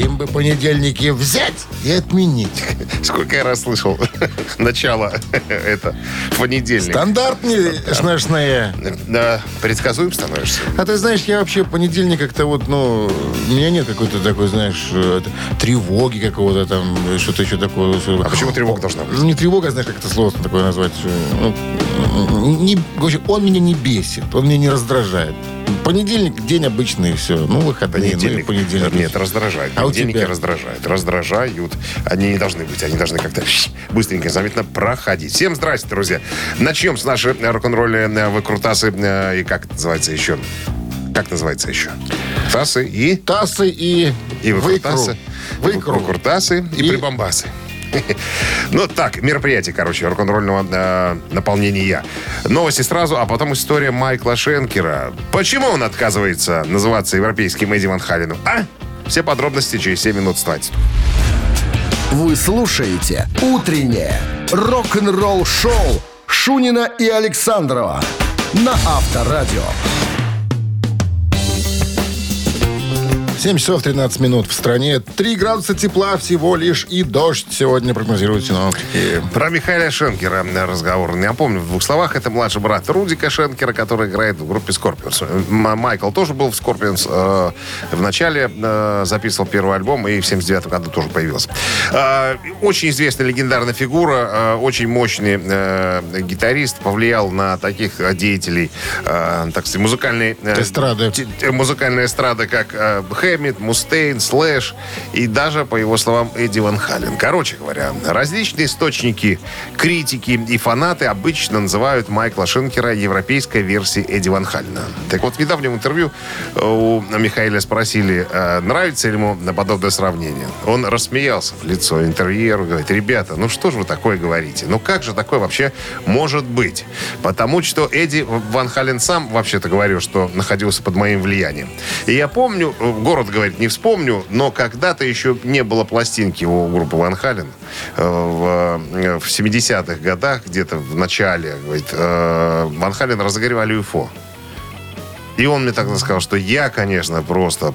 Им бы понедельники взять и отменить. Сколько я раз слышал начало это понедельник. Стандартные, Да, предсказуем становишься. А ты знаешь, я вообще понедельник как-то вот, ну, у меня нет какой-то такой, знаешь, э, тревоги какого-то там, что-то еще такое. А почему тревога должна быть? Ну, не тревога, знаешь, как это сложно такое назвать. э, Ну, не, он меня не бесит, он меня не раздражает. Понедельник день обычный, все. Ну, выходные, ну и понедельник. Нет, раздражает. А у тебя? раздражают. Раздражают. Они не должны быть. Они должны как-то быстренько, заметно проходить. Всем здрасте, друзья. Начнем с нашей рок-н-ролли э, выкрутасы. э, И как это называется еще? Как называется еще? Тасы и... Тасы и, И выкру. выкрутасы. Выкру. Выкрутасы и, И- прибамбасы. Ну, так, мероприятие, короче, рок-н-ролльного э, наполнения. Новости сразу, а потом история Майкла Шенкера. Почему он отказывается называться европейским Эдди Ван Халеном? А? Все подробности через 7 минут стать. Вы слушаете «Утреннее рок-н-ролл-шоу» Шунина и Александрова на Авторадио. 7 часов 13 минут в стране. 3 градуса тепла всего лишь и дождь сегодня прогнозируют синоптики. Про Михаила Шенкера разговор. Я помню в двух словах. Это младший брат Рудика Шенкера, который играет в группе Scorpions. М- Майкл тоже был в Scorpions. э, в начале э, записывал первый альбом и в 79 году тоже появился. Э, очень известная легендарная фигура, э, очень мощный э, гитарист, повлиял на таких э, деятелей, э, так сказать, музыкальной... э, Эстрады. т- музыкальная эстрада, как э, Хэммит, Мустейн, Слэш и даже, по его словам, Эдди Ван Хален. Короче говоря, различные источники, критики и фанаты обычно называют Майкла Шенкера европейской версией Эдди Ван Халена. Так вот, в недавнем интервью э, у Михаила спросили, э, нравится ли ему подобное сравнение. Он рассмеялся в лицо интервьюеру, говорит, ребята, ну что же вы такое говорите? Ну как же такое вообще может быть? Потому что Эдди Ван Хален сам вообще-то говорил, что находился под моим влиянием. И я помню, э, город говорит, не вспомню, но когда-то еще не было пластинки у группы Ван Хален. Э, В, э, в 70-х годах, где-то в начале, говорит, э, Ван Хален разогревали UFO. И он мне тогда сказал, что я, конечно, просто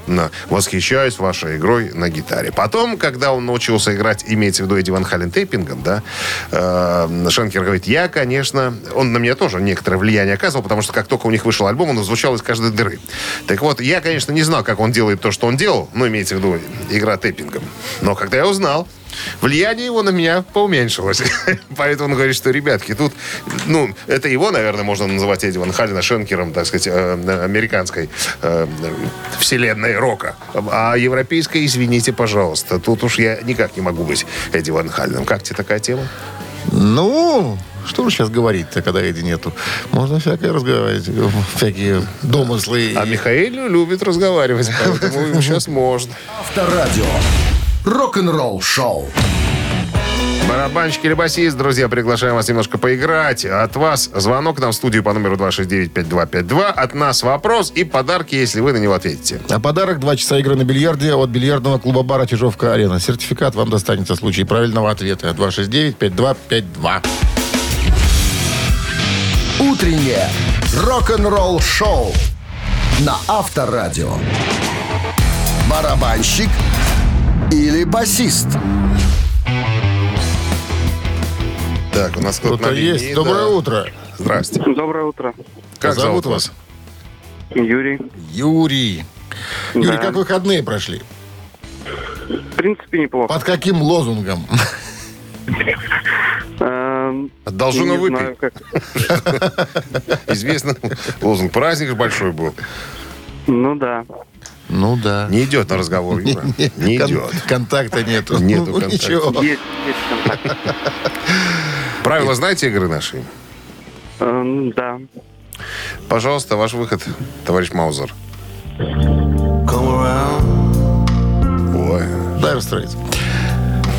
восхищаюсь вашей игрой на гитаре. Потом, когда он научился играть, имеется в виду Эдди Ван Хален тейпингом, да, э, Шенкер говорит, я, конечно, он на меня тоже некоторое влияние оказывал, потому что как только у них вышел альбом, он звучал из каждой дыры. Так вот, я, конечно, не знал, как он делает то, что он делал, ну, имеется в виду игра тейпингом. Но когда я узнал, влияние его на меня поуменьшилось. Поэтому он говорит, что, ребятки, тут, ну, это его, наверное, можно называть Эдди Ван Халена Шенкером, так сказать, э, американской э, вселенной рока. А европейской, извините, пожалуйста, тут уж я никак не могу быть Эдди Ван Халеном. Как тебе такая тема? Ну, что же сейчас говорить-то, когда Эдди нету? Можно всякое разговаривать, всякие домыслы. А Михаил любит разговаривать, поэтому сейчас можно. Авторадио. Рок-н-ролл-шоу. Барабанщик или басист, друзья, приглашаем вас немножко поиграть. От вас звонок нам в студию по номеру 269-5252. От нас вопрос и подарки, если вы на него ответите. А подарок два часа игры на бильярде от бильярдного клуба бара Чижовка-Арена. Сертификат вам достанется в случае правильного ответа. 269-5252. Утреннее рок-н-ролл-шоу на Авторадио. Барабанщик или басист? Так, у нас кто-то линии, есть. да. Доброе утро. Здрасте. Доброе утро. Как зовут вас? Юрий. Юрий. Юрий, Да. как выходные прошли? В принципе, неплохо. Под каким лозунгом? Эм, Должен не выпить. Известно, лозунг праздник же большой был. Ну да. Ну да. Не идет на разговор, Юра. Не идет. Контакта нету. Нету Ну, контакта. Ничего. Есть, контакт. Правила знаете игры нашей? Эм, да. Пожалуйста, ваш выход, товарищ Маузер. Ой. Dire Straits.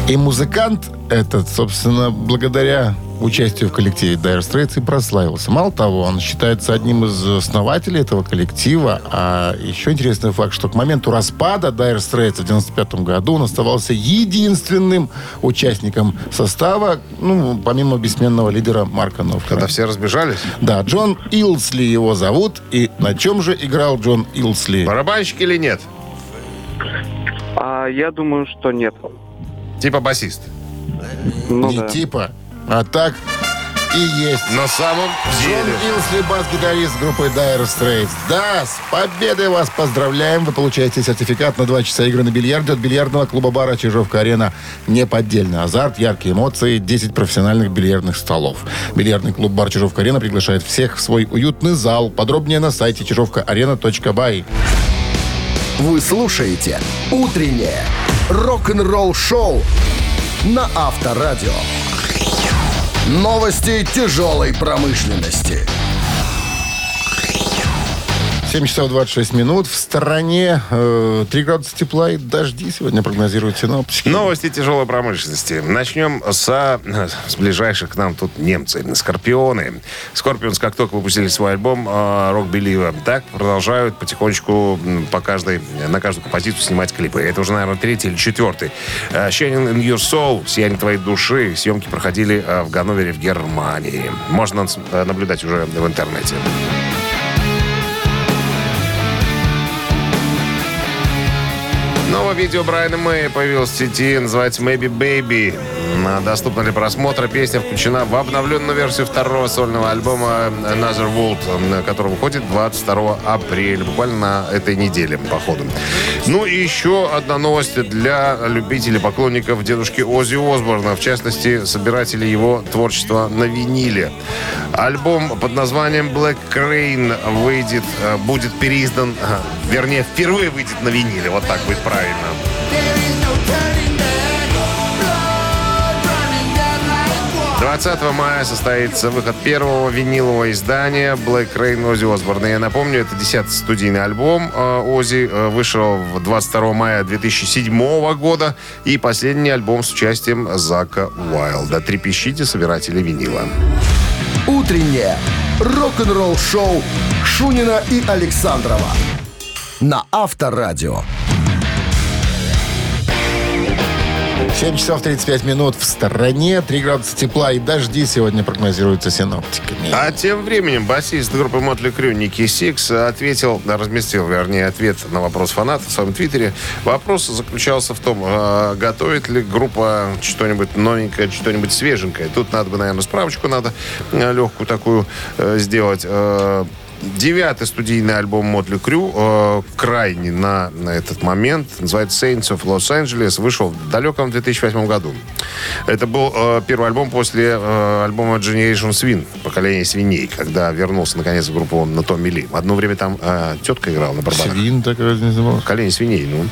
И музыкант этот, собственно, благодаря участию в коллективе Dire Straits и прославился. Мало того, он считается одним из основателей этого коллектива. А еще интересный факт, что к моменту распада Dire Straits в 95 году он оставался единственным участником состава, ну, помимо бессменного лидера Марка Новка. Когда все разбежались. Да, Джон Илсли его зовут. И на чем же играл Джон Илсли? Барабанщик или нет? А я думаю, что нет. Типа басист. Ну Не да. типа, а так и есть. На самом Джон деле. Илсли, бас-гитарист группы Dire Straits. Да, с победой вас поздравляем. Вы получаете сертификат на два часа игры на бильярде от бильярдного клуба-бара «Чижовка-арена». Неподдельный азарт, яркие эмоции, 10 профессиональных бильярдных столов. Бильярдный клуб-бар «Чижовка-арена» приглашает всех в свой уютный зал. Подробнее на сайте чижовкаарена.бай. Вы слушаете «Утреннее рок-н-ролл-шоу» на Авторадио. Новости тяжелой промышленности. 7 часов 26 минут. В стороне э, 3 градуса тепла и дожди сегодня прогнозируют синоптики. Новости тяжелой промышленности. Начнем со, с ближайших к нам тут немцы. Скорпионы. Скорпионс, как только выпустили свой альбом Rock Believer, так продолжают потихонечку по каждой, на каждую композицию снимать клипы. Это уже, наверное, третий или четвертый. Э, Shining in Your Soul, Сияние твоей души. Съемки проходили э, в Ганновере в Германии. Можно э, наблюдать уже в интернете. Видео Брайана Мэя появилось в сети, называется Maybe Baby. Доступна для просмотра. Песня включена в обновленную версию второго сольного альбома Another World, который выходит 22 апреля, буквально на этой неделе, походу. Ну и еще одна новость для любителей, поклонников дедушки Оззи Осборна, в частности, собирателей его творчества на виниле. Альбом под названием Black Crane выйдет, э, будет переиздан, ага, вернее, впервые выйдет на виниле, вот так будет правильно. 20 мая состоится выход первого винилового издания Black Rain Оззи Осборна. Я напомню, это 10 студийный альбом э, Оззи. э, Вышел в 22 мая 2007 года. И последний альбом с участием Зака Уайлда. Трепещите, собиратели винила. Утреннее рок-н-ролл-шоу Шунина и Александрова на Авторадио. 7 часов 35 минут в стороне. 3 градуса тепла и дожди сегодня прогнозируются синоптиками. А тем временем басист группы Mötley Crüe Ники Сикс ответил, разместил, вернее, ответ на вопрос фанатов в своем твиттере. Вопрос заключался в том, э, готовит ли группа что-нибудь новенькое, что-нибудь свеженькое. Тут надо бы, наверное, справочку надо э, легкую такую э, сделать. Девятый студийный альбом Мотли Крю, э, крайний на, на этот момент, называется Saints of Los Angeles, вышел в далеком 2008 году. Это был э, первый альбом после э, альбома Generation Swin, поколение свиней, когда вернулся наконец в группу на Томми Ли. Одно время там э, тетка играла на барабанах. Свин так разве назывался? Поколение свиней, ну.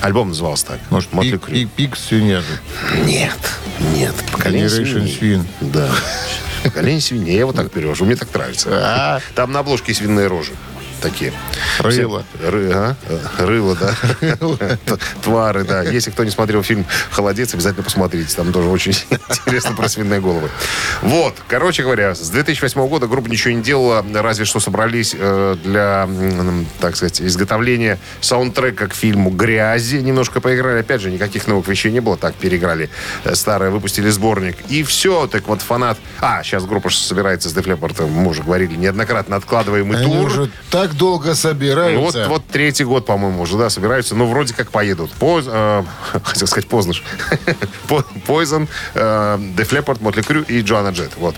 Альбом назывался так. Может, Мотли пик, Крю. пик, пик свинья. Нет, нет. Поколение Generation свиней. Swin. Да. Поколение свиней. Я его так перевожу. Мне так нравится. А, Там на обложке свиные рожи. Такие. Рыло. Ры, а? Рыло, да. Твары, да. Если кто не смотрел фильм «Холодец», обязательно посмотрите. Там тоже очень интересно про свиные головы. Вот. Короче говоря, с 2008 года группа ничего не делала, разве что собрались э, для, так сказать, изготовления саундтрека к фильму «Грязи». Немножко поиграли. Опять же, никаких новых вещей не было. Так переиграли э, старое, выпустили сборник. И все. Так вот, фанат... А, сейчас группа собирается с Leppard, мы уже говорили неоднократно, откладываемый они тур. уже так долго Ну, Вот, собираются. вот третий год, по-моему, уже, да, собираются. Ну, вроде как поедут. Поз, э, хотел сказать поздно. Poison, э, Def Leppard, Мотли Крю и Джоанна Джет. Вот.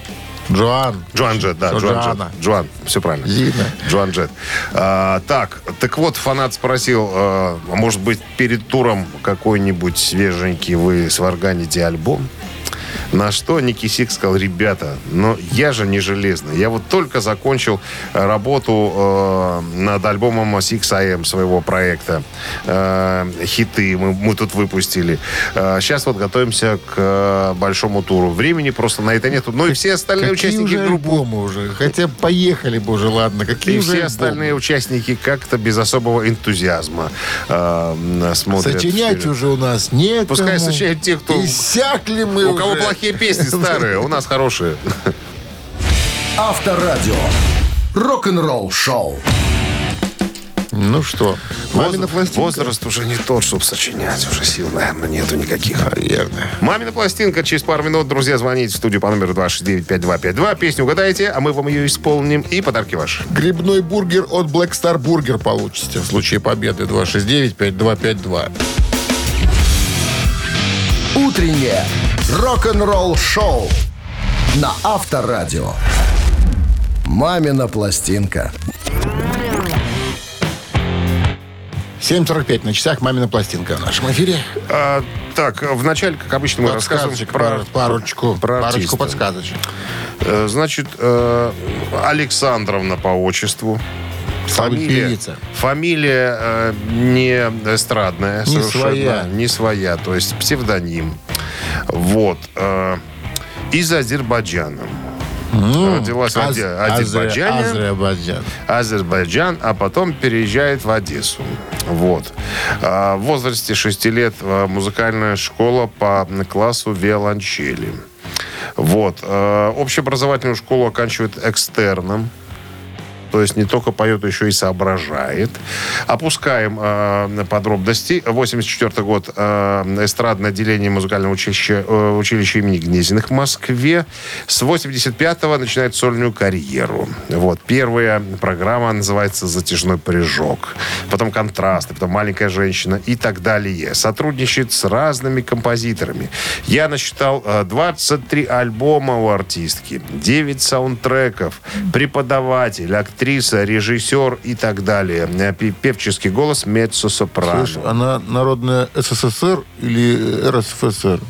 Джоан. Джоан Джет, да, Джоан Джет. Джоан, все правильно. Зина. Джоан Джет. А, так, так вот, фанат спросил, э, а может быть, перед туром какой-нибудь свеженький вы сварганите альбом? На что Ники Сик сказал, ребята, но я же не железный. Я вот только закончил э, работу э, над альбомом Six AM своего проекта. Э, хиты мы, мы тут выпустили. Э, сейчас вот готовимся к э, большому туру. Времени просто на это нету. Ну и все остальные Какие участники уже группы альбомы уже? Хотя поехали бы уже, ладно. Какие и уже все альбомы? остальные участники как-то без особого энтузиазма э, смотрят. Сочинять уже у нас нет. Пускай сочиняют те, кто... Иссякли мы У кого уже. Плохие песни старые, у нас хорошие. Авторадио. Рок-н-ролл шоу. Ну что, мамина пластинка? Возраст уже не тот, чтобы сочинять. Уже сил, наверное, нету никаких. Наверное. Мамина пластинка. Через пару минут, друзья, звоните в студию по номеру 269-5252. Песню угадаете, а мы вам ее исполним. И подарки ваши. Грибной бургер от Black Star Burger получите в случае победы 269-5252. Утреннее рок-н-ролл шоу на Авторадио. Мамина пластинка. 7.45 на часах «Мамина пластинка» в нашем эфире. А, так, вначале, как обычно, мы рассказываем Подсказочек, про, пар- парочку, про парочку подсказочек. Э, Значит, э, Александровна по отчеству. Певица. фамилия э, не эстрадная. Не совершенно, своя. Не своя, то есть псевдоним. Вот. э, из Азербайджана. Родилась в Аз- Азе- Азер- Азербайджане. Азербайджан. Азербайджан, а потом переезжает в Одессу. Вот. А, В возрасте 6 лет а, музыкальная школа по классу виолончели. Вот. А, Общеобразовательную школу оканчивает экстерном. То есть не только поет, еще и соображает. Опускаем э, подробности. 84 год. Э, эстрадное отделение музыкального училища, э, училища имени Гнезиных в Москве. С 85-го начинает сольную карьеру. Вот. Первая программа называется «Затяжной прыжок». Потом «Контрасты», потом «Маленькая женщина» и так далее. Сотрудничает с разными композиторами. Я насчитал э, 23 альбома у артистки, 9 саундтреков, преподаватель, актриса, режиссер и так далее. Э, пе- Певческий голос меццо-сопрано. Слышь, она народная СССР или РСФСР?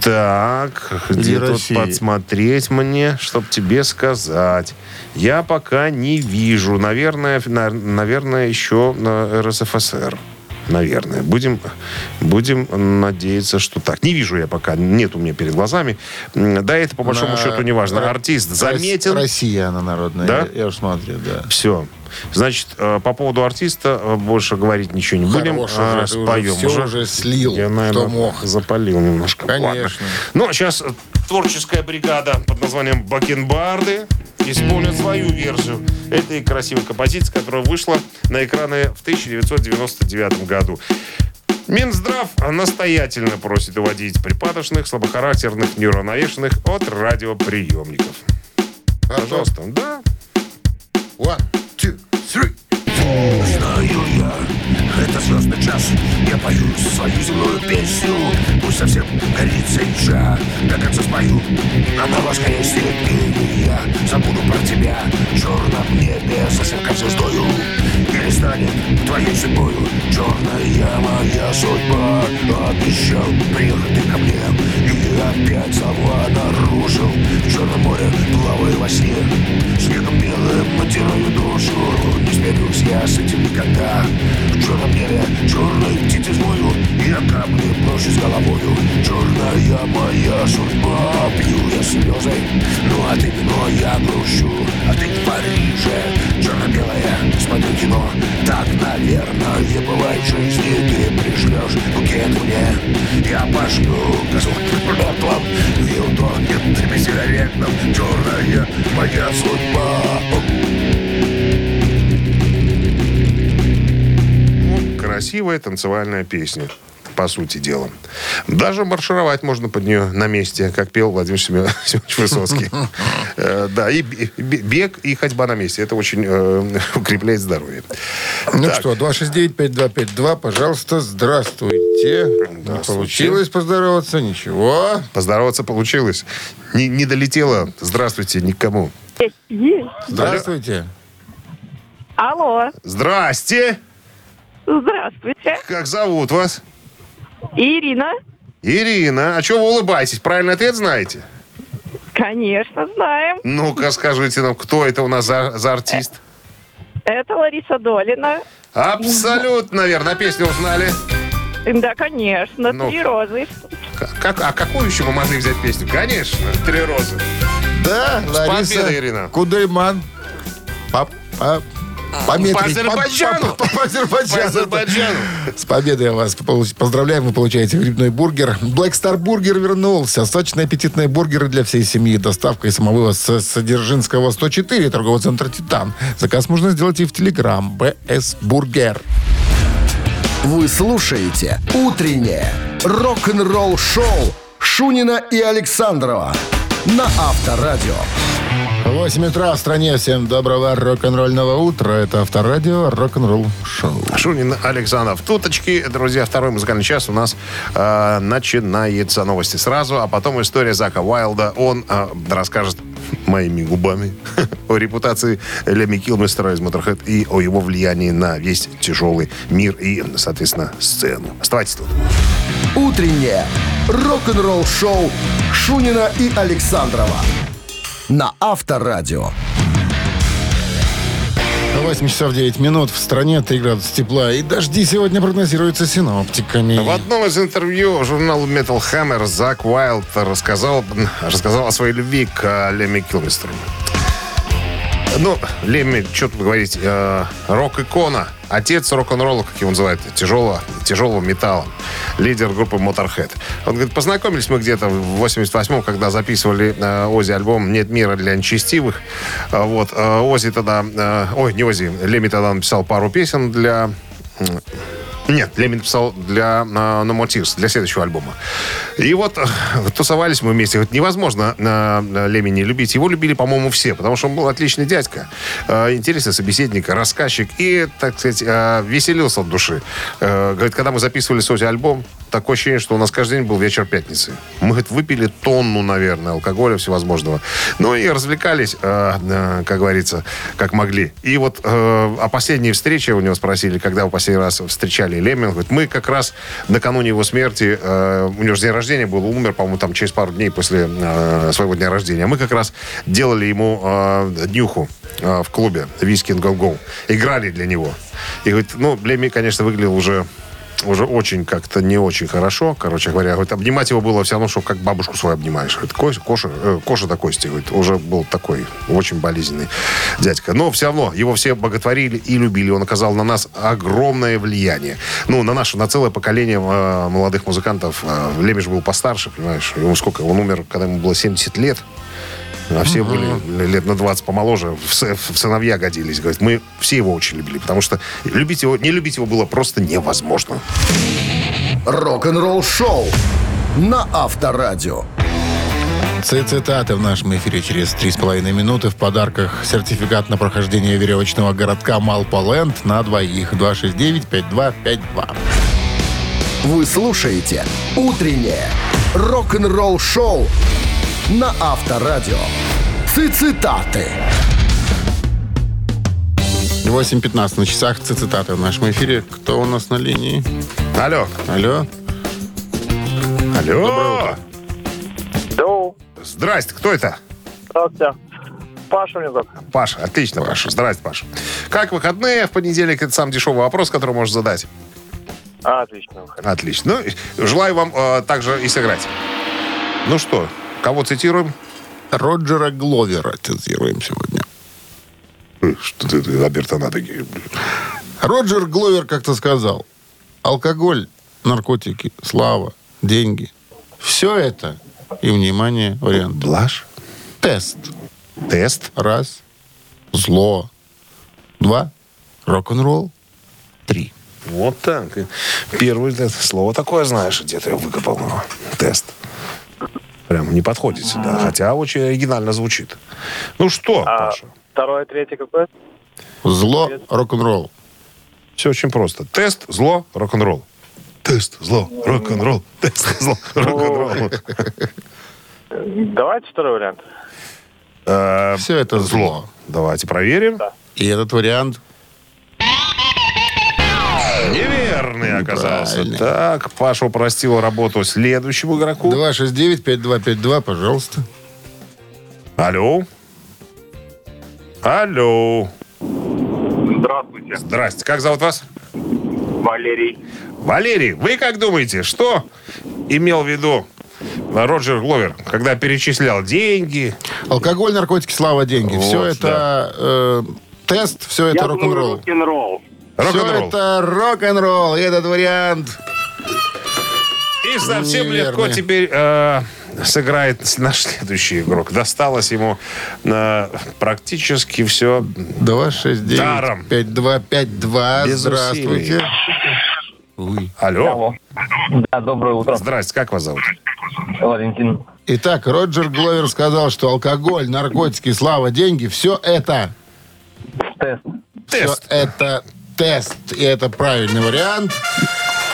Так, где тут России? подсмотреть мне, чтобы тебе сказать? Я пока не вижу. Наверное, на- наверное, еще на РСФСР. Наверное. Будем, будем надеяться, что так. Не вижу я пока. Нет у меня перед глазами. Да, это по большому На- счету не важно. Артист заметен. Россия она народная. Да? Я, я уж смотрю, да. Все. Значит, э, по поводу артиста э, больше говорить ничего не будем. Хорош а, уже, ты уже споем. уже слил, Я, наверное, мог. запалил немножко. Конечно. Ладно. Ну, а сейчас творческая бригада под названием «Бакенбарды» исполнит свою версию этой красивой композиции, которая вышла на экраны в 1999 году. Минздрав настоятельно просит уводить припадочных, слабохарактерных, неуравновешенных от радиоприемников. Пожалуйста. Да. One, two, three. Я, это звездный час. Я пою свою земную песню. Пусть совсем горит свеча. До конца спою, она воскреснет И я забуду про тебя. В черном небе совсем как звездою Перестанет твоей судьбою. Черная моя судьба Обещал приехать ты ко мне. И опять слова нарушил В черном море плаваю во сне. Снегом белым натираю душу Не смирюсь я с этим никогда. В черном небе черной птицы злою Я камни брошу с головою. Черная моя судьба Пью я слезы. Ну а ты вино я грущу А ты в Париже Черно-белое Смотрю кино Так, наверное, бывает в жизни Ты пришлешь букет мне Я пошлю газон И утонет тебе сигаретном Черная моя судьба Ну, красивая танцевальная песня, по сути дела. Даже маршировать можно под нее на месте, как пел Владимир Семен- Семенович Высоцкий. Э, Да, и бе- бе- бег, и ходьба на месте. Это очень э, укрепляет здоровье. Ну Так. что, 269-5252, пожалуйста, здравствуйте. Не получилось поздороваться, ничего. Поздороваться получилось. Не, не долетело. Здравствуйте никому. Здравствуйте. Алло, Здрасте! здравствуйте. Как зовут вас? Ирина. Ирина, а что вы улыбаетесь? Правильный ответ знаете? Конечно, знаем. Ну-ка, скажите нам, кто это у нас за, за артист? Это Лариса Долина. Абсолютно верно. Песню узнали. Да, конечно. Ну. Три розы. Как, а какую еще мы могли взять песню? Конечно, «Три розы». Да, Лариса победой, Ирина. По, по, пометрить. По Азербайджану. По, по- по Азербайджану. По Азербайджану. С победой вас поздравляем. Вы получаете грибной бургер. Black Star Burger вернулся. Сочные аппетитные бургеры для всей семьи. Доставка и самовывоз с с Дзержинского 104, торговый центр «Титан». Заказ можно сделать и в Телеграм. BS Burger. Вы слушаете «Утреннее рок-н-ролл-шоу» Шунина и Александрова на Авторадио. 8 утра в стране. Всем доброго рок-н-ролльного утра. Это Авторадио Рок-н-ролл Шоу. Шунин Александров. Туточки, друзья, второй музыкальный час у нас э, начинается новости сразу, а потом история Зака Уайлда. Он э, расскажет моими губами о репутации Леми Килмистера из Motorhead и о его влиянии на весь тяжелый мир и, соответственно, сцену. Оставайтесь тут. «Утреннее рок-н-ролл-шоу» Шунина и Александрова на Авторадио. 8 часов 9 минут. В стране 3 градуса тепла. И дожди сегодня прогнозируются синоптиками. В одном из интервью журналу Metal Hammer Зак Уайлд рассказал, рассказал о своей любви к э, Лемми Килмистеру. Ну, Лемми, что тут говорить, э, рок-икона, отец рок-н-ролла, как его называют, тяжелого, тяжелого металла, лидер группы Motorhead. Он говорит, познакомились мы где-то в 88-м, когда записывали э, Ози альбом «Нет мира для нечестивых». Э, вот, э, Ози тогда, э, ой, не Ози, Лемми тогда написал пару песен для нет, Лемин написал для э, No More для следующего альбома. И вот э, тусовались мы вместе. Вот невозможно э, Леми не любить. Его любили, по-моему, все, потому что он был отличный дядька, интересный собеседник, рассказчик и, так сказать, веселился от души. Говорит, когда мы записывали Сози альбом, такое ощущение, что у нас каждый день был вечер пятницы. Мы, говорит, выпили тонну, наверное, алкоголя всевозможного. Ну и развлекались, как говорится, как могли. И вот о последней встрече у него спросили, когда вы последний раз встречали Лемми. Он говорит, мы как раз накануне его смерти, э, у него же день рождения был, умер, по-моему, там через пару дней после э, своего дня рождения. Мы как раз делали ему э, днюху в клубе «Виски Go Go». Играли для него. И говорит, ну, Лемми, конечно, выглядел уже уже очень как-то не очень хорошо, короче говоря. Говорит, обнимать его было все равно, что как бабушку свою обнимаешь. Говорит, Коша, Коша, э, Коша до кости, говорит, уже был такой очень болезненный дядька. Но все равно его все боготворили и любили. Он оказал на нас огромное влияние. Ну, на наше, на целое поколение э, молодых музыкантов. Э, Лемиш был постарше, понимаешь. Ему сколько? Он умер, когда ему было 70 лет. А все были лет на 20 помоложе, в, в сыновья годились. Говорит, мы все его очень любили, потому что любить его, не любить его было просто невозможно. Рок-н-ролл-шоу на Авторадио. Цитаты в нашем эфире через 3,5 минуты. В подарках сертификат на прохождение веревочного городка Малполенд на двоих. 269-5252. Вы слушаете «Утреннее рок-н-ролл-шоу» на Авторадио. Цитаты. 8.15 на часах. Цитаты в нашем эфире. Кто у нас на линии? Алло. Алло? Алло. Доу. Здрасте, кто это? Здравствуйте. Паша мне зовут. Паша, отлично, Паша. Здрасте, Паша. Как выходные в понедельник? Это самый дешевый вопрос, который можно задать. А, отлично. Отлично. Ну, желаю вам э, также и сыграть. Ну что, кого цитируем? Роджера Гловера цитируем сегодня. Э, Что ты, ты надо... Роджер Гловер как-то сказал, алкоголь, наркотики, слава, деньги. Все это, и, внимание, вариант. Блажь. Тест. Тест. Раз. Зло. Два. Рок-н-ролл. Три. Вот так. Первое слово такое знаешь, где ты его выкопал. Ну, Тест. Прям не подходит сюда, хотя очень оригинально звучит. Ну что, А Паша? второе, третье какое? Зло, рок-н-ролл. Все очень просто. Тест, зло, рок-н-ролл. Тест, зло, рок-н-ролл. Тест, зло, рок-н-ролл. Давайте второй вариант. Э, Все это зло. Давайте проверим. И этот вариант Неверный оказался. Так, Паша упростил работу следующему игроку. 269-5252, пожалуйста. Алло. Алло. Здравствуйте. Здрасте. Как зовут вас? Валерий. Валерий, вы как думаете, что имел в виду Роджер Гловер, когда перечислял деньги? Алкоголь, наркотики, слава, деньги. все Вот, это э, тест, все это Я рок-н-ролл. думаю, рок-н-ролл. Все Рок-н-ролл. это рок-н-ролл. И этот вариант И совсем Неверно. легко теперь э, сыграет наш следующий игрок. Досталось ему э, практически все. 269-5252. Без Здравствуйте. усилий. Ой. Алло. Да, доброе утро. Здрасте, как вас зовут? Валентин. Итак, Роджер Гловер сказал, что алкоголь, наркотики, слава, деньги, все это, Тест. все Тест. это тест. И это правильный вариант.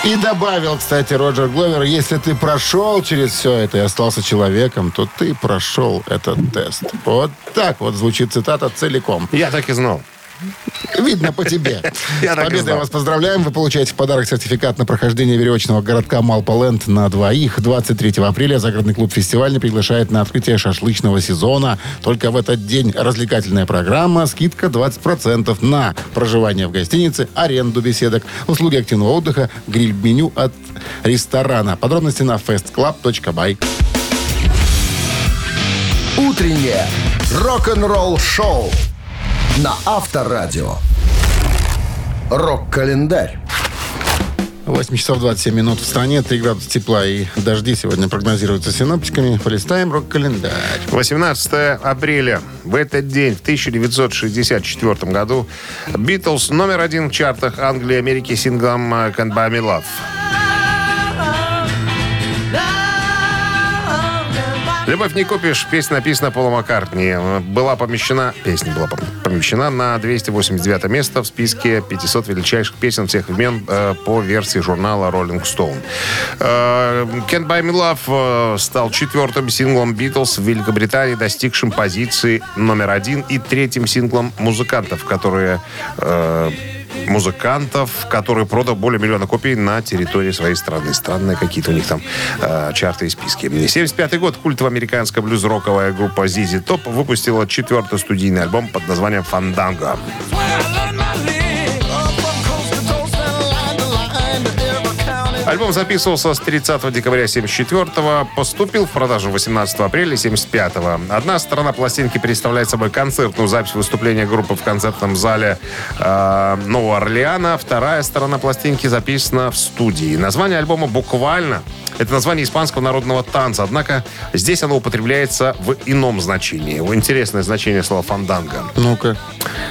И добавил, кстати, Роджер Гловер, если ты прошел через все это и остался человеком, то ты прошел этот тест. Вот так вот звучит цитата целиком. Я так и знал. Видно по тебе. Я С победой вас поздравляем. Вы получаете в подарок сертификат на прохождение веревочного городка Малполенд на двоих. 23 апреля загородный клуб «Фестивальный» приглашает на открытие шашлычного сезона. Только в этот день развлекательная программа. Скидка 20% на проживание в гостинице, аренду беседок, услуги активного отдыха, гриль-меню от ресторана. Подробности на festclub.by. Утреннее рок-н-ролл-шоу на Авторадио. Рок-календарь. 8 часов 27 минут в стране, 3 градуса тепла и дожди сегодня прогнозируются синоптиками. Полистаем рок-календарь. 18 апреля. В этот день, в 1964 году, Битлз номер один в чартах Англии и Америки синглом «Can't Buy Me Love». «Любовь не купишь» песня написана Полом Маккартни. Была помещена, песня была помещена на 289 место в списке 500 величайших песен всех времен э, по версии журнала Rolling Stone. Э, «Can't Buy Me Love» э, стал четвертым синглом Битлз в Великобритании, достигшим позиции номер один и третьим синглом музыкантов, которые музыкантов, которые продал более миллиона копий на территории своей страны. Странные какие-то у них там э, чарты и списки. 75 год. Культовая американская блюз-роковая группа ZZ Top выпустила четвертый студийный альбом под названием «Фанданго». Альбом записывался с 30 декабря 74 поступил в продажу 18 апреля 75 Одна сторона пластинки представляет собой концертную запись выступления группы в концертном зале э, Нового Орлеана. Вторая сторона пластинки записана в студии. Название альбома буквально это название испанского народного танца, однако здесь оно употребляется в ином значении. Интересное значение слова «фанданго». Ну-ка.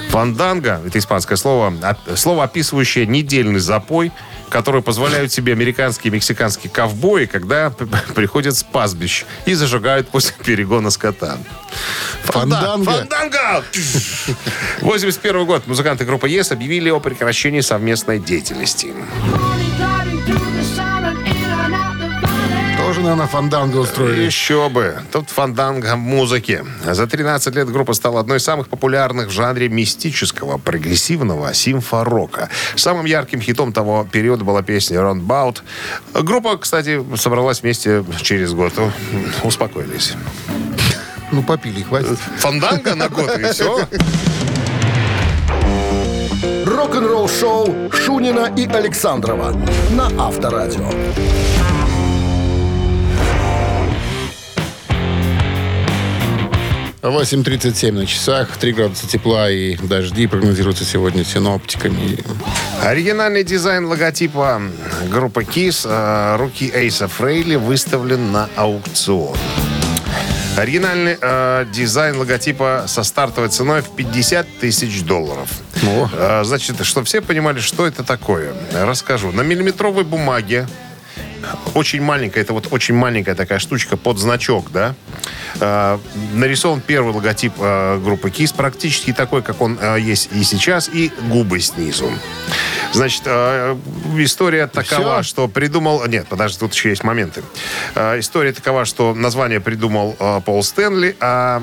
Фанданго – это испанское слово, слово, описывающее недельный запой, который позволяют себе американские и мексиканские ковбои, когда приходят с пастбищ и зажигают после перегона скота. Фанда- Фанданго? Фанданго! 81 год. Музыканты группы ЕС объявили о прекращении совместной деятельности. Тоже, наверное, фанданго устроили. Еще бы. Тут фанданго музыки. За 13 лет группа стала одной из самых популярных в жанре мистического, прогрессивного симфорока. Самым ярким хитом того периода была песня «Roundabout». Группа, кстати, собралась вместе через год. Успокоились. Ну, попили, хватит. Фанданго на год, и все. Рок-н-ролл-шоу Шунина и Александрова на Авторадио. 8.37 на часах, 3 градуса тепла и дожди прогнозируются сегодня синоптиками. Оригинальный дизайн логотипа группы KISS э, руки Эйса Фрейли выставлен на аукцион. Оригинальный э, дизайн логотипа со стартовой ценой в 50 тысяч долларов. О. Э, значит, чтобы все понимали, что это такое, расскажу. На миллиметровой бумаге очень маленькая, это вот очень маленькая такая штучка под значок, да. Э, нарисован первый логотип э, группы KISS, практически такой, как он э, есть и сейчас, и губы снизу. Значит, э, история такова, всё? что придумал... Нет, подожди, тут еще есть моменты. Э, история такова, что название придумал э, Пол Стэнли, а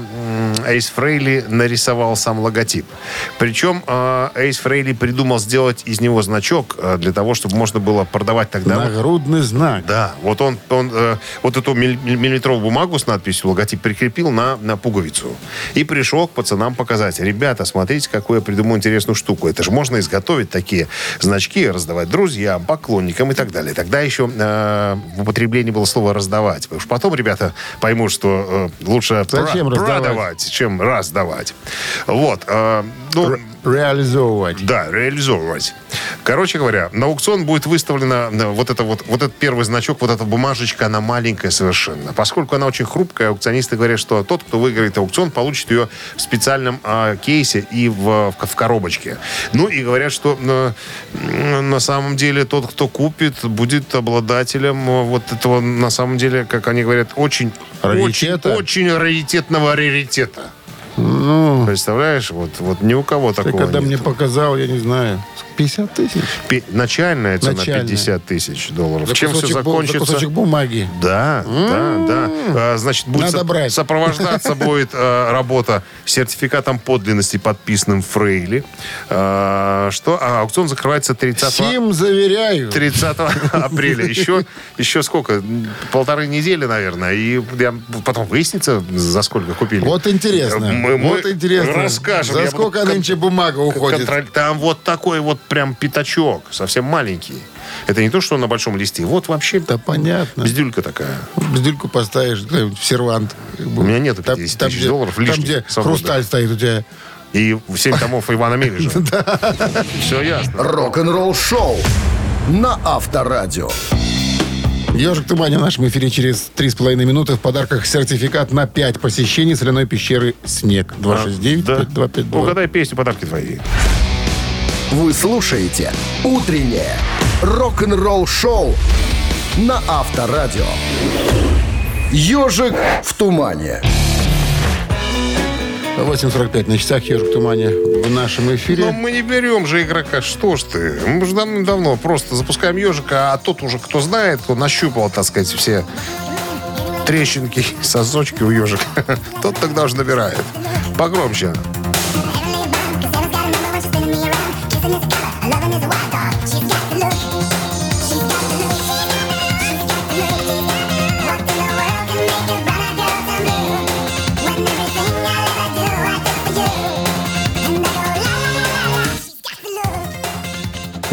Эйс Фрейли нарисовал сам логотип. Причем Эйс Фрейли придумал сделать из него значок для того, чтобы можно было продавать тогда... Нагрудный знак. Да, вот он, он э, вот эту милли- миллиметровую бумагу с надписью логотип прикрепил на, на пуговицу. И пришел к пацанам показать. Ребята, смотрите, какую я придумал интересную штуку. Это же можно изготовить такие значки, раздавать друзьям, поклонникам и так далее. Тогда еще э, в употреблении было слово «раздавать». Потому что потом ребята поймут, что э, лучше Зачем про- раздавать? продавать, чем раздавать. Вот. э, ну, Реализовывать. да, реализовывать. Короче говоря, на аукцион будет выставлена э, вот это вот, вот этот первый значок, вот эта бумажечка, она маленькая совершенно. Поскольку она очень хрупкая, аукционисты говорят, что тот, кто выиграет аукцион, получит ее в специальном а, кейсе и в, в коробочке. Ну и говорят, что э, на самом деле тот, кто купит, будет обладателем э, вот этого, на самом деле, как они говорят, очень, очень, Раритета? очень раритетного раритета. Представляешь, вот, вот ни у кого Ты такого когда нет. мне показал, я не знаю, 50 тысяч? Пе- Начальная цена Начальная. 50 тысяч долларов. За Чем все закончится? За кусочек бумаги. Да, да, да. А, Значит, будет Надо соп- брать. сопровождаться будет э, работа сертификатом подлинности, подписанным Фрейли. А, Что? А аукцион закрывается 30 Сим заверяю. 30 апреля. Еще, еще сколько? Полторы недели, наверное. И я- потом выяснится, за сколько купили. Вот интересно. Мы- мы вот интересно. расскажем. За Я сколько нынче бумага уходит? Контроль- Там вот такой вот прям пятачок, совсем маленький. Это не то, что на большом листе. Вот вообще Да понятно. бездюлька такая. Бздюльку поставишь в сервант. У меня нету 50 тысяч где- долларов Там, лишних, где свободных. хрусталь стоит у тебя. И 7 томов Ивана Мележа. Все ясно. Рок-н-ролл шоу на Авторадио. Ежик Тумани в нашем эфире через 3,5 минуты. В подарках сертификат на 5 посещений соляной пещеры «Снег». 269 Да. 5252. Угадай песню, подарки твои. Вы слушаете «Утреннее рок-н-ролл шоу» на Авторадио. «Ежик в тумане». 8.45 на часах «Ежик Тумани» в нашем эфире. Но мы не берем же игрока. Что ж ты? Мы же давно просто запускаем ежика, а тот уже, кто знает, кто нащупал, так сказать, все трещинки, сосочки у ежика, тот тогда уже набирает. Погромче.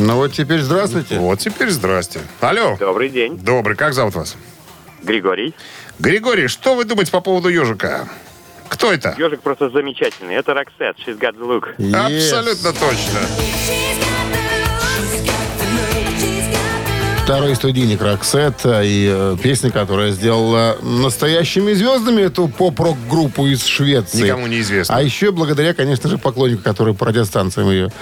Ну вот теперь здравствуйте. Вот теперь здрасте. Алло. Добрый день. Добрый, как зовут вас? Григорий. Григорий, что вы думаете по поводу ежика? Кто это? Ежик просто замечательный. Это Роксет. She's got the look. Yes. Абсолютно точно. Второй студийник Роксет и э, песня, которая сделала настоящими звездами эту поп-рок-группу из Швеции. Никому не известно. А еще благодаря, конечно же, поклоннику, который по радиостанциям ее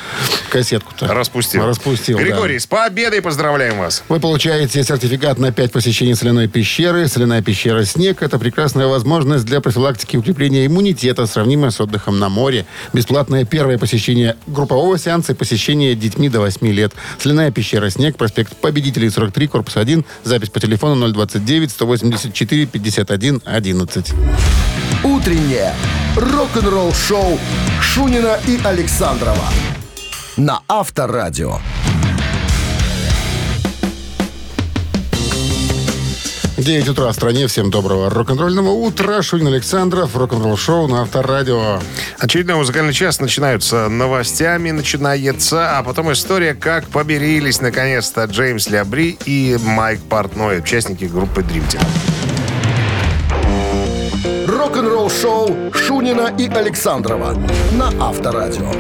кассетку-то Распустил. Распустил, да. Григорий, с победой поздравляем вас. Вы получаете сертификат на 5 посещений соляной пещеры. Соляная пещера «Снег» — это прекрасная возможность для профилактики и укрепления иммунитета, сравнимая с отдыхом на море. Бесплатное первое посещение группового сеанса и посещение детьми до 8 лет. Соляная пещера «Снег», проспект Победителей, 43, корпус 1. Запись по телефону 029-184-51-11. Утреннее рок-н-ролл шоу Шунина и Александрова на Авторадио. Девять утра в стране. Всем доброго рок-н-ролльного утра. Шунин Александров, рок-н-ролл шоу на Авторадио. Очередной музыкальный час начинаются новостями, начинается, а потом история, как помирились наконец-то Джеймс Лябри и Майк Портной, участники группы Dream Team. Рок-н-ролл шоу Шунина и Александрова на Авторадио.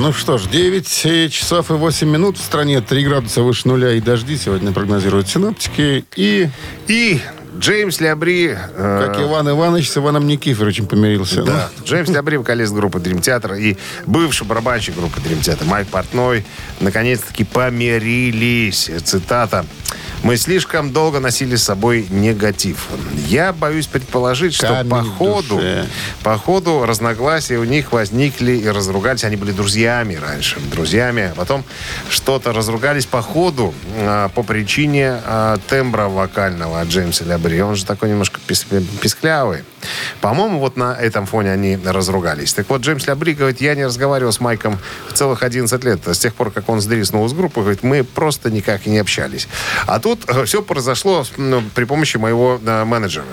Ну что ж, 9 часов и 8 минут в стране, 3 градуса выше нуля и дожди сегодня прогнозируют синоптики. И, И Джеймс Лябри... э, как Иван Иванович с Иваном Никифоровичем помирился. Да. Джеймс Лябри, вокалист группы Dream Theater и бывший барабанщик группы Dream Theater Майк Портной наконец-таки помирились. Цитата. Мы слишком долго носили с собой негатив. Я боюсь предположить, что Камень по ходу, по ходу разногласия у них возникли и разругались. Они были друзьями раньше, друзьями. А потом что-то разругались по ходу а, по причине а, тембра вокального от Джеймса Лябри. Он же такой немножко пис- писклявый. По-моему, вот на этом фоне они разругались. Так вот, Джеймс Лябри говорит, я не разговаривал с Майком целых 11 лет. С тех пор, как он сдриснул из группы, говорит, мы просто никак не общались. А тут все произошло ну, при помощи моего э, менеджера.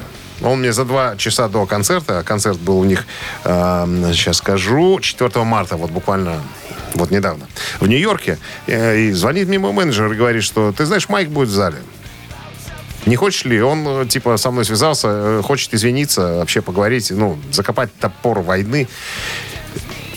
Он мне за два часа до концерта, а концерт был у них, э, сейчас скажу, 4 марта, вот буквально вот недавно, в Нью-Йорке, э, и звонит мне мой менеджер и говорит, что, ты знаешь, Майк будет в зале. Не хочешь ли? Он, э, типа, со мной связался, э, хочет извиниться, вообще поговорить, ну, закопать топор войны.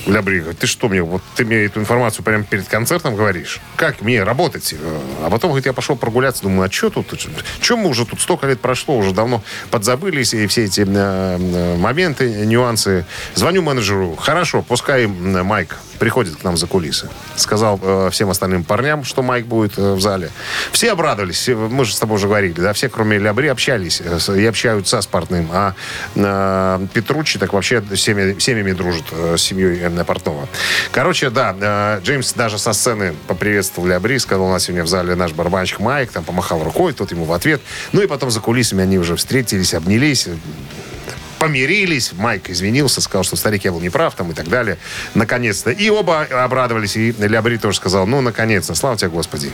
Лябри говорит, ты что мне, вот ты мне эту информацию прямо перед концертом говоришь? Как мне работать? Э, А потом, говорит, я пошел прогуляться, думаю, а что тут? Что мы уже тут столько лет прошло, уже давно подзабылись, и все эти моменты, нюансы. Звоню менеджеру, хорошо, пускай Майк приходит к нам за кулисы. Сказал э, всем остальным парням, что Майк будет э, в зале. Все обрадовались, все- мы же с тобой уже говорили, да, все, кроме Лябри, общались э, и общаются с Портным. А э, Петруччи так вообще с семьями, семьями дружит, э, с семьей э, Портнова. Короче, да, э, Джеймс даже со сцены поприветствовал Лябри, сказал, у нас сегодня в зале наш барабанщик Майк, там помахал рукой, тот ему в ответ. Ну и потом за кулисами они уже встретились, обнялись, помирились. Майк извинился, сказал, что старик я был неправ там и так далее. Наконец-то. И оба обрадовались. И Лябри тоже сказал, ну, наконец-то, слава тебе, Господи.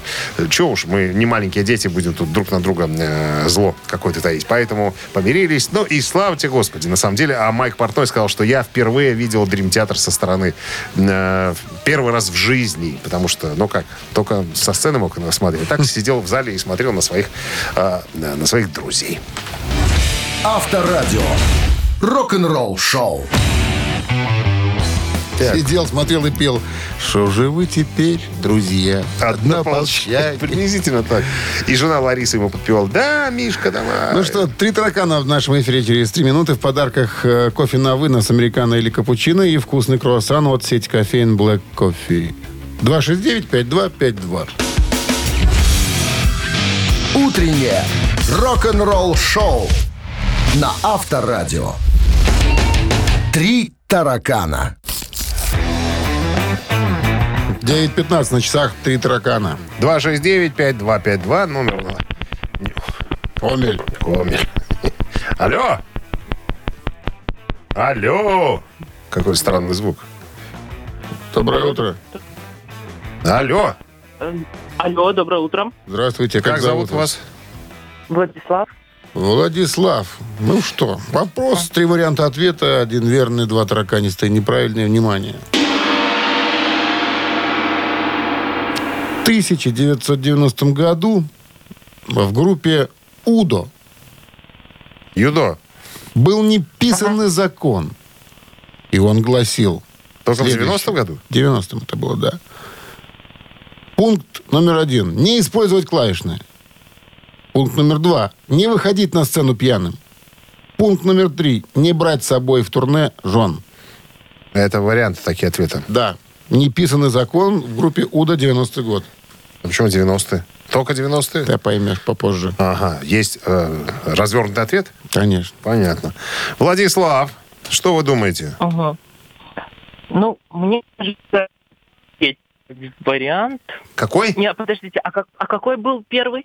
Че уж, мы не маленькие дети, будем тут друг на друга э, зло какое-то таить. Поэтому помирились. Ну, и слава тебе, Господи, на самом деле. А Майк Портной сказал, что я впервые видел Дрим Театр со стороны. э, первый раз в жизни. Потому что, ну как, только со сцены мог смотреть. Так сидел в зале и смотрел на своих, э, на своих друзей. Авторадио. Рок-н-ролл шоу. Сидел, смотрел и пел. Что же вы теперь, друзья? Однополчане. Приблизительно так. И жена Лариса ему подпевала. Да, Мишка, давай. Ну что, три таракана в нашем эфире через три минуты. В подарках э, кофе на вынос, американо или капучино и вкусный круассан от сети кофеин Black Coffee. 269-5252. Утреннее рок-н-ролл шоу на Авторадио. Три таракана. 9.15 на часах три таракана. 269-5252, номер на... Омель. Комель. Алло! Алло! Какой странный звук. Доброе утро. Алло! Алло, доброе утро. Здравствуйте. Как, Как зовут вас? Владислав. Владислав. Ну что, вопрос, три варианта ответа. Один верный, два тараканистые. Неправильное внимание. В 1990 году в группе «Удо» Юдо. был неписанный закон. И он гласил... Только в следующее. 90-м году? В 90-м это было, да. Пункт номер один. Не использовать клавишные. Пункт номер два. Не выходить на сцену пьяным. Пункт номер три. Не брать с собой в турне жен. Это варианты такие ответа. Да. Неписанный закон в группе УДА 90-й год. А почему 90-е? Только 90-е? Ты поймешь попозже. Ага. Есть э, развернутый ответ? Конечно. Понятно. Владислав, что вы думаете? Ага. Ну, мне кажется, есть вариант. Какой? Не, подождите, а, как, а какой был первый?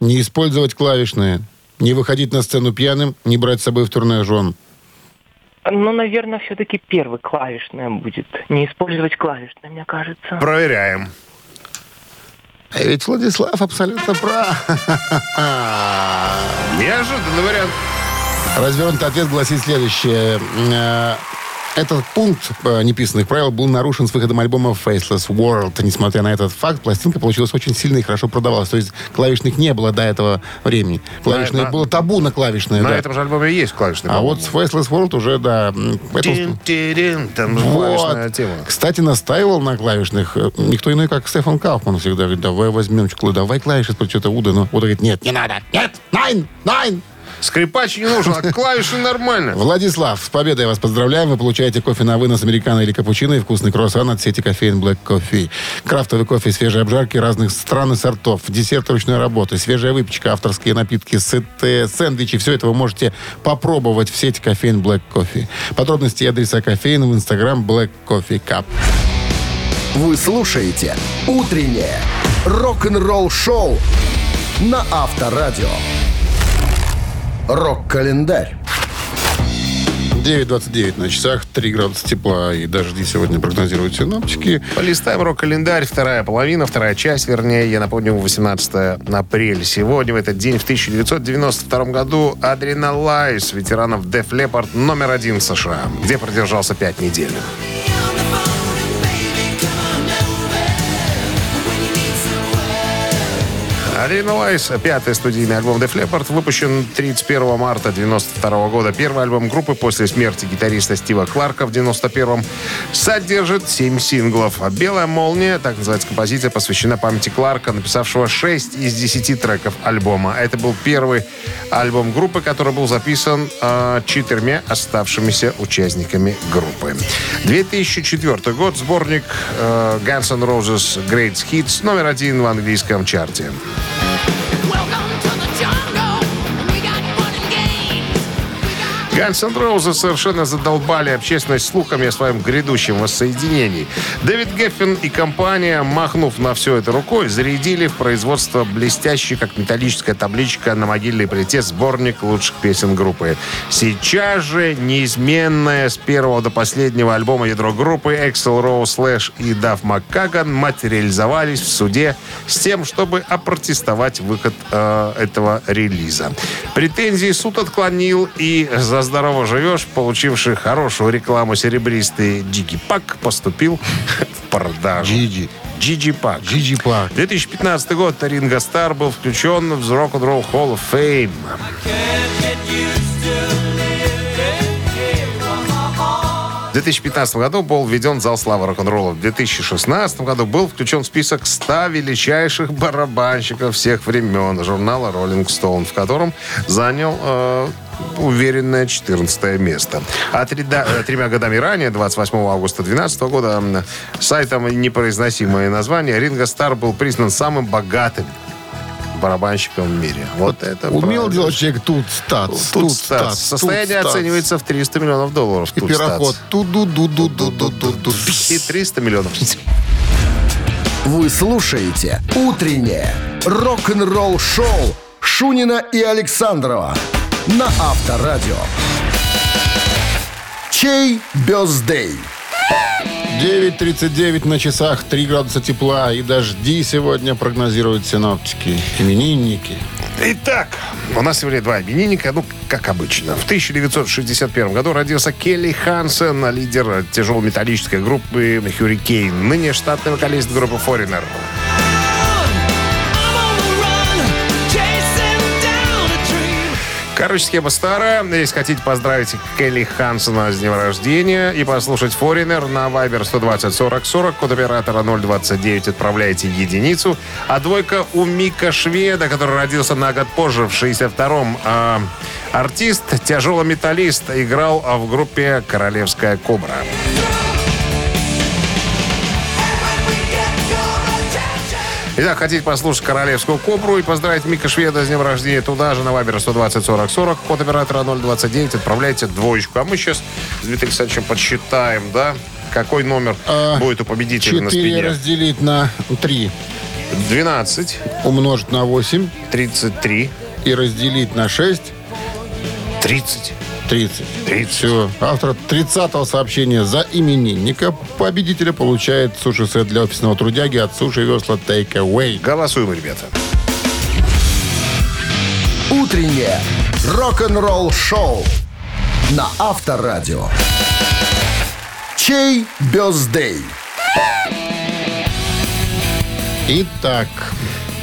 Не использовать клавишные. Не выходить на сцену пьяным. Не брать с собой в турне жен. Ну, наверное, все-таки первый клавишная будет. Не использовать клавишные, мне кажется. Проверяем. А ведь Владислав абсолютно прав. Неожиданный вариант. Развернутый ответ гласит следующее. Этот пункт э, неписанных правил был нарушен с выходом альбома Faceless World. Несмотря на этот факт, пластинка получилась очень сильной и хорошо продавалась. То есть клавишных не было до этого времени. Клавишные на- было табу на клавишные. На да. этом же альбоме есть клавишный. А вот с Faceless World уже, да. поэтому- Там Вот. тема. Кстати, настаивал на клавишных э, никто иной, как Стефан Кауфман всегда говорит, давай возьмем чеклу, давай клавиши, что-то Уда. Но Уда говорит, нет, не надо, нет, найн, найн. Скрипач не нужен, а клавиши нормально. Владислав, с победой вас поздравляем. Вы получаете кофе на вынос американо или капучино и вкусный круассан от сети кофеин Black Coffee. Крафтовый кофе, свежие обжарки разных стран и сортов, десерт ручной работы, свежая выпечка, авторские напитки, сыты, сэндвичи. Все это вы можете попробовать в сети кофеин Black Coffee. Подробности и адреса кофеина в инстаграм Black Coffee Cup. Вы слушаете «Утреннее рок-н-ролл-шоу» на Авторадио. Рок-календарь. 9.29 на часах, 3 градуса тепла и дожди сегодня прогнозируют синоптики. Полистаем рок-календарь, вторая половина, вторая часть, вернее, я напомню, 18 апреля. Сегодня, в этот день, в 1992 году, Adrenalize ветеранов Def Leppard, номер один в США, где продержался пять недель. Adrenalize, пятый студийный альбом Def Leppard, выпущен 31 марта 92 года. Первый альбом группы после смерти гитариста Стива Кларка в 91-м содержит 7 синглов. А «Белая молния», так называется композиция, посвящена памяти Кларка, написавшего 6 из 10 треков альбома. Это был первый альбом группы, который был записан э, четырьмя оставшимися участниками группы. 2004 год, сборник э, Guns N' Roses Great Hits, номер один в английском чарте. N' Roses совершенно задолбали общественность слухами о своем грядущем воссоединении. Дэвид Геффин и компания, махнув на все это рукой, зарядили в производство блестящий, как металлическая табличка на могильной плите, сборник лучших песен группы. Сейчас же неизменное с первого до последнего альбома ядро группы Эксел Роу Слэш и Дав Маккаган материализовались в суде с тем, чтобы опротестовать выход э, этого релиза. Претензии суд отклонил и за здорово живешь, получивший хорошую рекламу серебристый Дигипак поступил в продажу. Джиджи. Джиджи Пак. Джиджи Пак. 2015 год Ринго Стар был включен в Rock and Roll Hall of Fame. В 2015 году был введен в зал славы рок-н-ролла. В 2016 году был включен в список 100 величайших барабанщиков всех времен журнала Rolling Stone, в котором занял э, уверенное 14 место. А три- да, э, тремя годами ранее, 28 августа 2012 года, сайтом непроизносимое название, Ринго Стар был признан самым богатым барабанщиком в мире. Вот это Умел правда. делать человек тут стац, Тут стац. Состояние тут стац. оценивается в 300 миллионов долларов. И Тут пироход. стац. И 300 миллионов. Вы слушаете «Утреннее рок-н-ролл-шоу» Шунина и Александрова на Авторадио. Чей бездей? 9.39 на часах, 3 градуса тепла и дожди сегодня прогнозируют синоптики. Именинники. Итак, у нас сегодня два именинника, ну, как обычно. В 1961 году родился Келли Хансен, лидер тяжелометаллической группы Hurricane, ныне штатный вокалист группы Foreigner. Короче, схема старая. Если хотите поздравить Келли Хансона с днем рождения и послушать Foreigner на Viber 120 40 40, код оператора 029 отправляйте единицу. А двойка у Мика Шведа, который родился на год позже, в 62-м. А, артист, тяжелометаллист, играл в группе «Королевская кобра». Итак, хотите послушать «Королевскую кобру» и поздравить Мика Шведа с днем рождения, туда же на Вайбер 120 40 40, код оператора 029, отправляйте двоечку. А мы сейчас с Дмитрием Александровичем подсчитаем, да, какой номер А, будет у победителя на 4 спине. разделить на 3, 12, умножить на 8 33, и разделить на 6, 30. 30. 30. Все. Автор 30-го сообщения за именинника победителя получает суши-сет для офисного трудяги от Суши Весла Take Away. Голосуем, ребята. «Утреннее рок-н-ролл-шоу» на Авторадио. Чей бездей? Итак,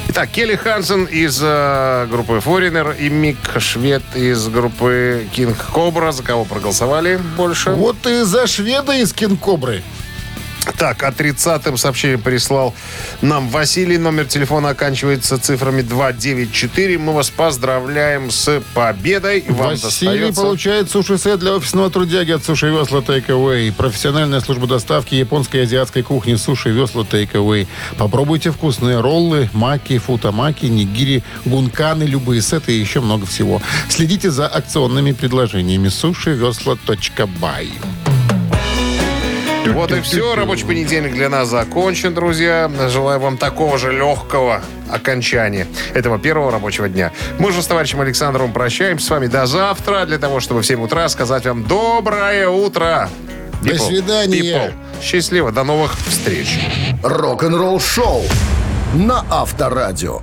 Итак, Келли Хансен из э, группы Foreigner и Мик Швед из группы King Cobra. За кого проголосовали больше? вот и за шведа из Кинкобры. Так, а 30-м сообщение прислал нам Василий. Номер телефона оканчивается цифрами 294. Мы вас поздравляем с победой. Вам Василий достается... получает суши-сет для офисного трудяги от Суши Весла Take Away. Профессиональная служба доставки японской и азиатской кухни Суши Весла Take Away. Попробуйте вкусные роллы, маки, футамаки, нигири, гунканы, любые сеты и еще много всего. Следите за акционными предложениями сушивесла.бай. Вот и все. Рабочий понедельник для нас закончен, друзья. Желаю вам такого же легкого окончания этого первого рабочего дня. Мы же с товарищем Александровым прощаемся с вами до завтра, для того, чтобы в 7 утра сказать вам доброе утро. До People. свидания. People. Счастливо. До новых встреч. Рок-н-ролл шоу на Авторадио.